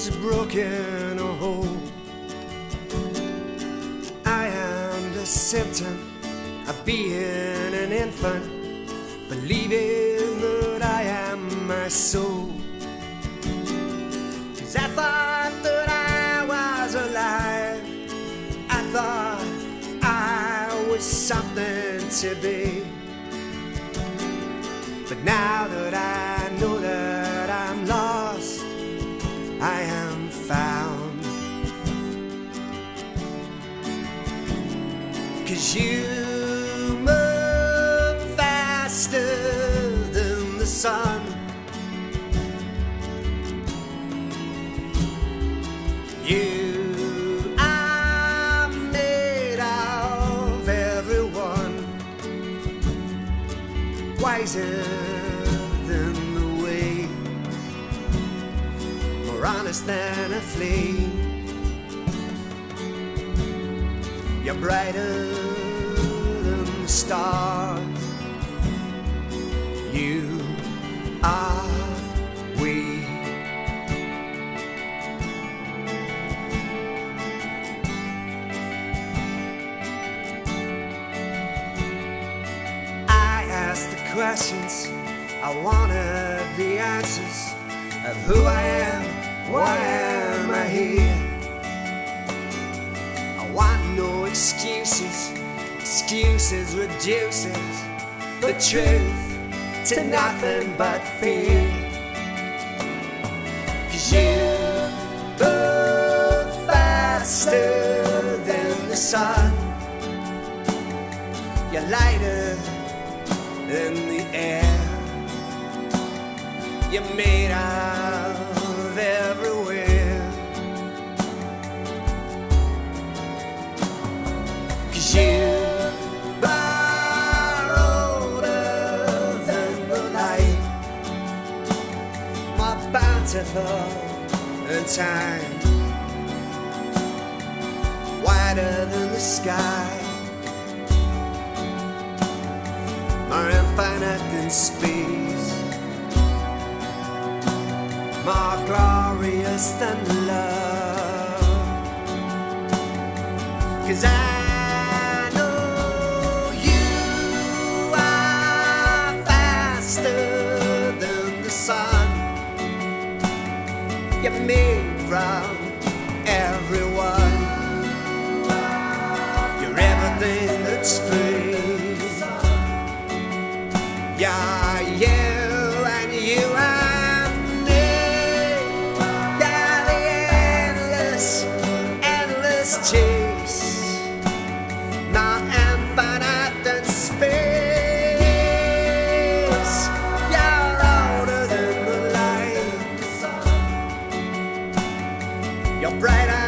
is broken or whole. I am the symptom of being an infant, believing that I am my soul. Cause I thought that I was alive, I thought I was something to be. But now that I I am found. Cause you move faster than the sun. You are made of everyone wiser more honest than a flame. You're brighter than the stars. You are we. I asked the questions, I wanted the answers of who I am, why am I here? I want no excuses, excuses reduces the truth to nothing but fear. Cause you move faster than the sun. You're lighter than the air. You're made of bountiful than time, wider than the sky. more infinite than space, more glorious than You're made from everyone. You're everything that's free. Yeah, older than